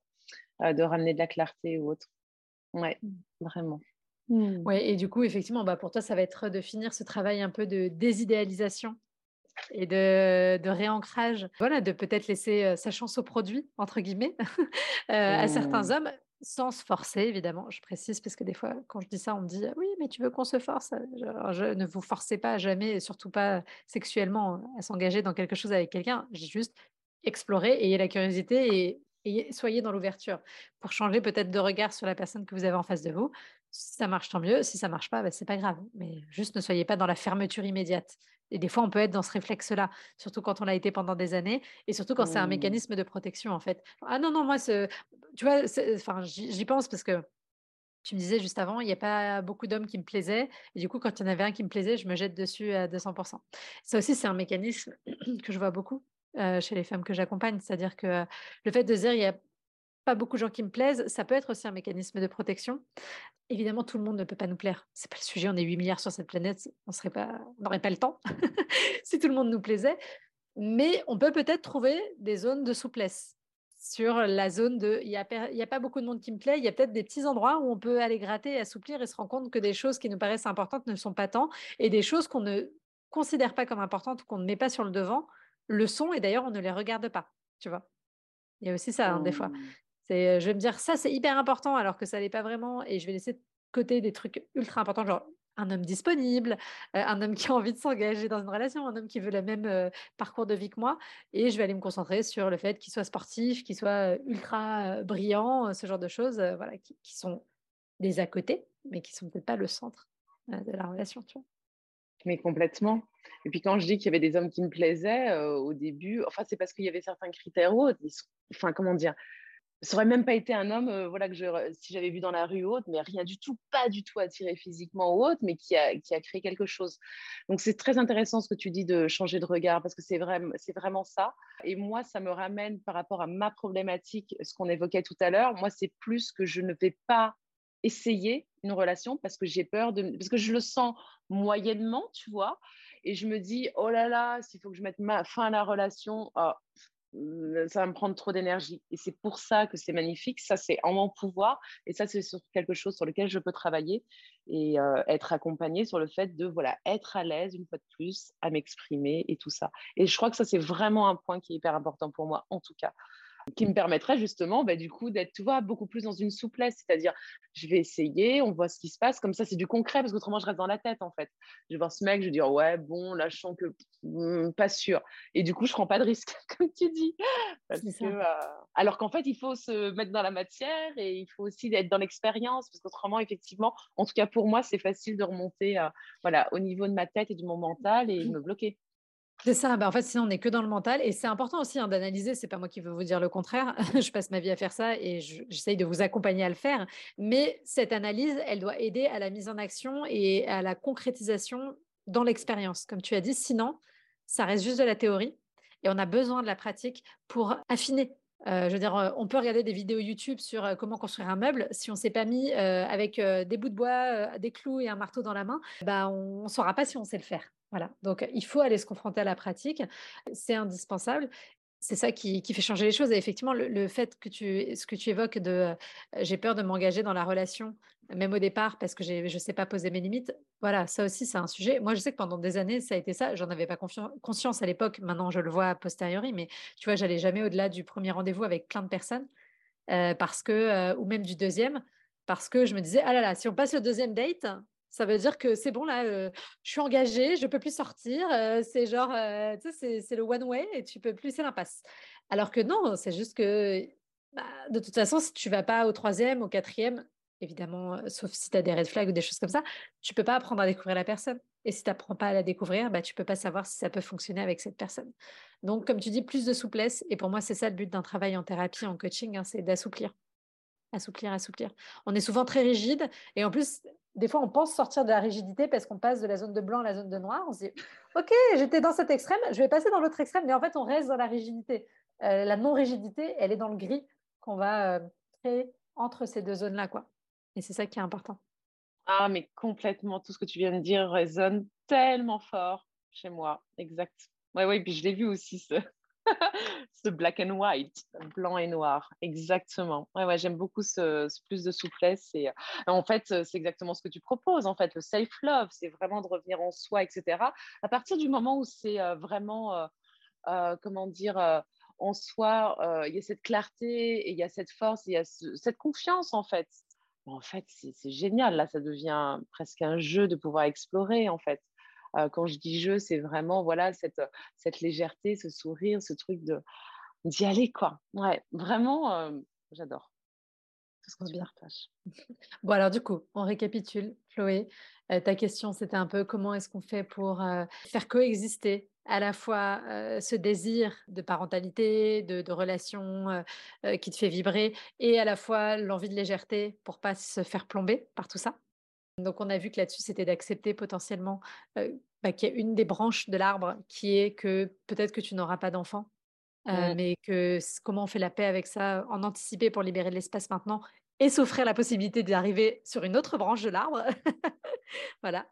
de ramener de la clarté ou autre. Ouais, mmh. vraiment. Mmh. Ouais, et du coup, effectivement, bah, pour toi, ça va être de finir ce travail un peu de désidéalisation et de, de, réancrage, voilà, de peut-être laisser sa chance au produit, entre guillemets, [LAUGHS] à certains mmh. hommes, sans se forcer, évidemment. Je précise, parce que des fois, quand je dis ça, on me dit Oui, mais tu veux qu'on se force? Je, Ne vous forcez pas jamais, et surtout pas sexuellement, à s'engager dans quelque chose avec quelqu'un. J'ai juste exploré, ayez la curiosité et, et soyez dans l'ouverture pour changer peut-être de regard sur la personne que vous avez en face de vous. Si ça marche, tant mieux. Si ça marche pas, bah, c'est pas grave. Mais juste ne soyez pas dans la fermeture immédiate. Et des fois, on peut être dans ce réflexe-là, surtout quand on l'a été pendant des années, et surtout quand c'est un mmh. mécanisme de protection, en fait. Ah non, non, moi, tu vois, enfin, j'y pense parce que tu me disais juste avant, il n'y a pas beaucoup d'hommes qui me plaisaient. Et du coup, quand il y en avait un qui me plaisait, je me jette dessus à 200%. Ça aussi, c'est un mécanisme [CLEARS THROAT] que je vois beaucoup euh, chez les femmes que j'accompagne. C'est-à-dire que le fait de dire, il n'y a pas beaucoup de gens qui me plaisent, ça peut être aussi un mécanisme de protection. Évidemment, tout le monde ne peut pas nous plaire. C'est pas le sujet. On est 8 milliards sur cette planète. On serait pas, n'aurait pas le temps [LAUGHS] si tout le monde nous plaisait. Mais on peut peut-être trouver des zones de souplesse sur la zone de il n'y a, pas beaucoup de monde qui me plaît, il y a peut-être des petits endroits où on peut aller gratter assouplir et se rendre compte que des choses qui nous paraissent importantes ne sont pas tant et des choses qu'on ne considère pas comme importantes ou qu'on ne met pas sur le devant le sont et d'ailleurs on ne les regarde pas, tu vois. Il y a aussi ça, hein, des fois. C'est, je vais me dire, ça, c'est hyper important, alors que ça l'est pas vraiment, et je vais laisser de côté des trucs ultra importants, genre un homme disponible, un homme qui a envie de s'engager dans une relation, un homme qui veut le même parcours de vie que moi, et je vais aller me concentrer sur le fait qu'il soit sportif, qu'il soit ultra brillant, ce genre de choses, voilà, qui, sont des à côté, mais qui sont peut-être pas le centre de la relation, tu vois. Mais complètement. Et puis quand je dis qu'il y avait des hommes qui me plaisaient au début, enfin c'est parce qu'il y avait certains critères autres. Enfin comment dire, ça aurait même pas été un homme, euh, voilà, que je, si j'avais vu dans la rue ou autre, mais rien du tout, pas du tout attiré physiquement ou autre, mais qui a, qui a créé quelque chose. Donc c'est très intéressant ce que tu dis de changer de regard parce que c'est vraiment, c'est vraiment ça. Et moi, ça me ramène par rapport à ma problématique, ce qu'on évoquait tout à l'heure. Moi, c'est plus que je ne vais pas essayer une relation parce que j'ai peur de, parce que je le sens moyennement, tu vois. Et je me dis, oh là là, s'il faut que je mette fin à la relation, oh, ça va me prendre trop d'énergie. Et c'est pour ça que c'est magnifique. Ça, c'est en mon pouvoir. Et ça, c'est quelque chose sur lequel je peux travailler et euh, être accompagnée sur le fait de voilà être à l'aise une fois de plus à m'exprimer et tout ça. Et je crois que ça, c'est vraiment un point qui est hyper important pour moi, en tout cas qui me permettrait justement, bah, du coup, d'être, tu vois, beaucoup plus dans une souplesse. C'est-à-dire, je vais essayer, on voit ce qui se passe. Comme ça, c'est du concret, parce qu'autrement, je reste dans la tête, en fait. Je vais voir ce mec, je vais dire, ouais, bon, là, je sens que hmm, pas sûr. Et du coup, je prends pas de risque, [LAUGHS] comme tu dis. Euh, alors qu'en fait, il faut se mettre dans la matière et il faut aussi être dans l'expérience, parce qu'autrement, effectivement, en tout cas pour moi, c'est facile de remonter euh, voilà, au niveau de ma tête et du mon mental et me bloquer. C'est ça, bah, en fait, sinon on n'est que dans le mental. Et c'est important aussi hein, d'analyser, c'est pas moi qui veux vous dire le contraire, [LAUGHS] je passe ma vie à faire ça et j'essaye de vous accompagner à le faire. Mais cette analyse, elle doit aider à la mise en action et à la concrétisation dans l'expérience, comme tu as dit. Sinon, ça reste juste de la théorie et on a besoin de la pratique pour affiner euh, je veux dire, euh, on peut regarder des vidéos YouTube sur euh, comment construire un meuble. Si on s'est pas mis avec des bouts de bois, des clous et un marteau dans la main, bah, on ne saura pas si on sait le faire. Voilà. Donc, il faut aller se confronter à la pratique. C'est indispensable c'est ça qui, fait changer les choses. Et effectivement, le, fait que tu, ce que tu évoques de j'ai peur de m'engager dans la relation, même au départ, parce que je ne sais pas poser mes limites, voilà, ça aussi, c'est un sujet. Moi, je sais que pendant des années, ça a été ça. J'en avais pas conscience à l'époque. Maintenant, je le vois a posteriori. Mais tu vois, j'allais jamais au-delà du premier rendez-vous avec plein de personnes, parce que, ou même du deuxième, parce que je me disais, ah là là, si on passe le deuxième date, ça veut dire que c'est bon, là, je suis engagée, je ne peux plus sortir. c'est genre, tu sais, c'est le one way et tu peux plus, c'est l'impasse. Alors que non, c'est juste que, bah, de toute façon, si tu vas pas au troisième, au quatrième, évidemment, sauf si tu as des red flags ou des choses comme ça, tu peux pas apprendre à découvrir la personne. Et si tu n'apprends pas à la découvrir, bah, tu peux pas savoir si ça peut fonctionner avec cette personne. Donc, comme tu dis, plus de souplesse. Et pour moi, c'est ça le but d'un travail en thérapie, en coaching, hein, c'est d'assouplir. Assouplir, assouplir. On est souvent très rigide. Et en plus, des fois, on pense sortir de la rigidité parce qu'on passe de la zone de blanc à la zone de noir. On se dit, OK, j'étais dans cet extrême, je vais passer dans l'autre extrême. Mais en fait, on reste dans la rigidité. Euh, la non-rigidité, elle est dans le gris qu'on va euh, créer entre ces deux zones-là. quoi. Et c'est ça qui est important. Ah, mais complètement, tout ce que tu viens de dire résonne tellement fort chez moi. Exact. Oui, oui, puis je l'ai vu aussi, black and white, blanc et noir. Exactement. Ouais, j'aime beaucoup ce, plus de souplesse. Et, en fait, c'est exactement ce que tu proposes. En fait, le self-love, c'est vraiment de revenir en soi, etc. À partir du moment où c'est euh, vraiment, euh, euh, comment dire, en soi, il y a cette clarté et il y a cette force, il y a cette confiance, en fait en fait, c'est génial. Là, ça devient presque un jeu de pouvoir explorer, en fait. quand je dis jeu, c'est vraiment voilà cette légèreté, ce sourire, ce truc de d'y aller, quoi. Ouais, vraiment, j'adore. Tout ce qu'on se partage. bon, alors du coup, on récapitule. Chloé, ta question, c'était un peu comment est-ce qu'on fait pour faire coexister à la fois ce désir de parentalité, de, de relation qui te fait vibrer, et à la fois l'envie de légèreté pour pas se faire plomber par tout ça? Donc on a vu que là-dessus, c'était d'accepter potentiellement bah, qu'il y a une des branches de l'arbre qui est que peut-être que tu n'auras pas d'enfant, mmh. mais que comment on fait la paix avec ça, en anticiper pour libérer de l'espace maintenant et s'offrir la possibilité d'arriver sur une autre branche de l'arbre. [LAUGHS] voilà.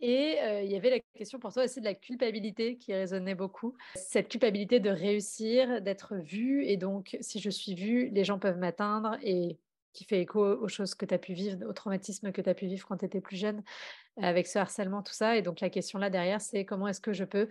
Et il y avait la question pour toi aussi de la culpabilité qui résonnait beaucoup. Cette culpabilité de réussir, d'être vue. Et donc, si je suis vue, les gens peuvent m'atteindre et qui fait écho aux choses que tu as pu vivre, au traumatisme que tu as pu vivre quand tu étais plus jeune, avec ce harcèlement, tout ça. Et donc, la question là derrière, c'est comment est-ce que je peux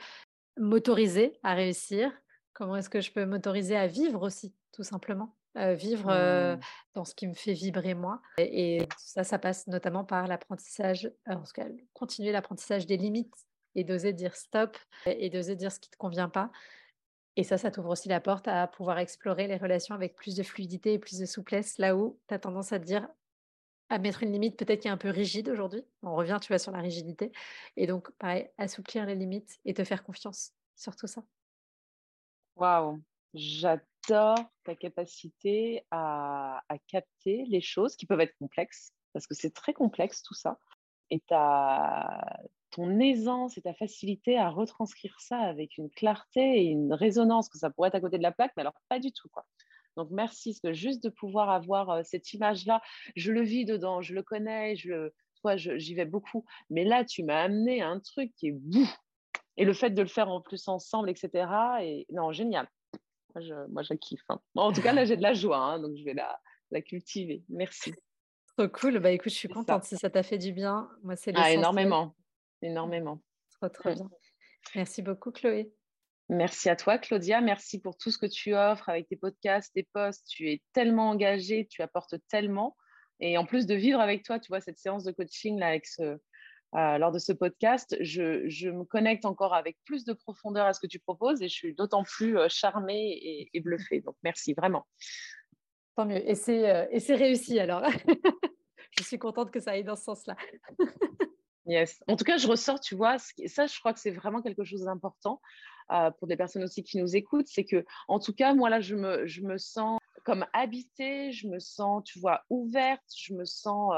m'autoriser à réussir Comment est-ce que je peux m'autoriser à vivre aussi, tout simplement? Vivre mmh. dans ce qui me fait vibrer moi. Et, ça, ça passe notamment par l'apprentissage, en tout cas, continuer l'apprentissage des limites et d'oser dire stop et d'oser dire ce qui ne te convient pas. Et ça, ça t'ouvre aussi la porte à pouvoir explorer les relations avec plus de fluidité et plus de souplesse, là où tu as tendance à te dire, à mettre une limite peut-être qui est un peu rigide aujourd'hui. On revient, tu vois, sur la rigidité. Et donc, pareil, assouplir les limites et te faire confiance sur tout ça. Waouh, J'adore ta capacité à, capter les choses qui peuvent être complexes, parce que c'est très complexe tout ça. Et ta, ton aisance et ta facilité à retranscrire ça avec une clarté et une résonance, que ça pourrait être à côté de la plaque, mais alors pas du tout. Donc merci, parce juste de pouvoir avoir cette image-là, je le vis dedans, je le connais, je toi, j'y vais beaucoup. Mais là, tu m'as amené un truc qui est bout. Et le fait de le faire en plus ensemble, etc. Et non, génial. Moi, je, moi, je kiffe. Hein. en tout cas, là, j'ai de la joie, hein, donc je vais la, la cultiver. Merci. Trop cool. Bah écoute, je suis contente si ça t'a fait du bien. Moi, c'est ah, énormément, énormément. Trop, trop bien. Merci beaucoup, Chloé. Merci à toi, Claudia. Merci pour tout ce que tu offres avec tes podcasts, tes posts. Tu es tellement engagée, tu apportes tellement. Et en plus de vivre avec toi, tu vois, cette séance de coaching là, avec ce, euh, lors de ce podcast, je, me connecte encore avec plus de profondeur à ce que tu proposes et je suis d'autant plus euh, charmée et, bluffée. Donc, merci vraiment. Tant mieux. Et c'est, euh, et c'est réussi alors. [LAUGHS] je suis contente que ça aille dans ce sens-là. [LAUGHS] yes. En tout cas, je ressors, tu vois, ça, je crois que c'est vraiment quelque chose d'important pour des personnes aussi qui nous écoutent. C'est que, en tout cas, moi, là, je me, je me sens comme habitée, je me sens, tu vois, ouverte, je me sens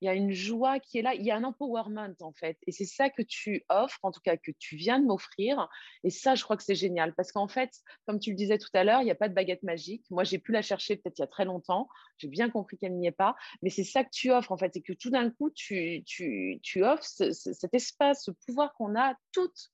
il y a une joie qui est là, il y a un empowerment en fait. Et c'est ça que tu offres, en tout cas que tu viens de m'offrir. Et ça, je crois que c'est génial parce qu'en fait, comme tu le disais tout à l'heure, il n'y a pas de baguette magique. Moi, j'ai pu la chercher peut-être il y a très longtemps. J'ai bien compris qu'elle n'y est pas. Mais c'est ça que tu offres en fait. Et que tout d'un coup, tu, tu, tu offres cet espace, ce pouvoir qu'on a toutes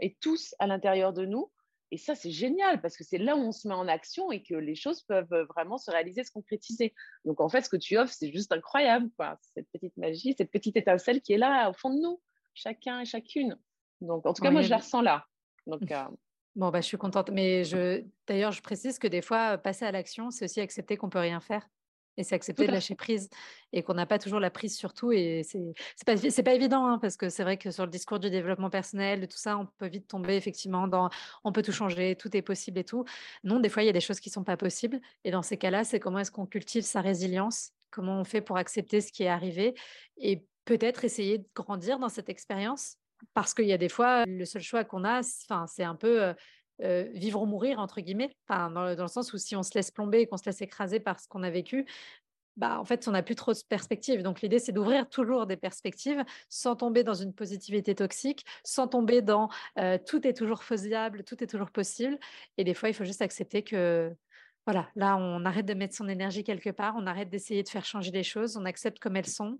et tous à l'intérieur de nous et ça, c'est génial parce que c'est là où on se met en action et que les choses peuvent vraiment se réaliser, se concrétiser. Donc, en fait, ce que tu offres, c'est juste incroyable. Quoi. Cette petite magie, cette petite étincelle qui est là au fond de nous, chacun et chacune. Donc, en tout cas, moi, je la ressens là. Donc, euh, Bon, bah, je suis contente. Mais je... d'ailleurs, je précise que des fois, passer à l'action, c'est aussi accepter qu'on peut rien faire. Et c'est accepter de lâcher prise et qu'on n'a pas toujours la prise sur tout. Et c'est pas, pas évident hein, parce que c'est vrai que sur le discours du développement personnel, tout ça, on peut vite tomber effectivement dans on peut tout changer, tout est possible et tout. Non, des fois, il y a des choses qui sont pas possibles. Et dans ces cas-là, c'est comment est-ce qu'on cultive sa résilience comment on fait pour accepter ce qui est arrivé et peut-être essayer de grandir dans cette expérience. Parce qu'il y a des fois, le seul choix qu'on a, c'est un peu vivre ou mourir, entre guillemets, dans, dans, le sens où si on se laisse plomber et qu'on se laisse écraser par ce qu'on a vécu, bah, en fait, on n'a plus trop de perspectives. Donc, l'idée, c'est d'ouvrir toujours des perspectives sans tomber dans une positivité toxique, sans tomber dans tout est toujours faisable, tout est toujours possible. Et des fois, il faut juste accepter que, voilà, là, on arrête de mettre son énergie quelque part, on arrête d'essayer de faire changer les choses, on accepte comme elles sont,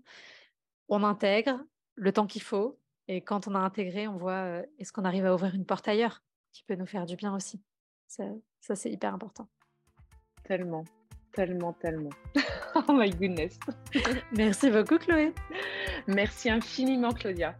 on intègre le temps qu'il faut. Et quand on a intégré, on voit est-ce qu'on arrive à ouvrir une porte ailleurs? Qui peut nous faire du bien aussi. Ça, ça c'est hyper important. Tellement, tellement, tellement. [LAUGHS] oh my goodness. [LAUGHS] Merci beaucoup, Chloé. Merci infiniment, Claudia.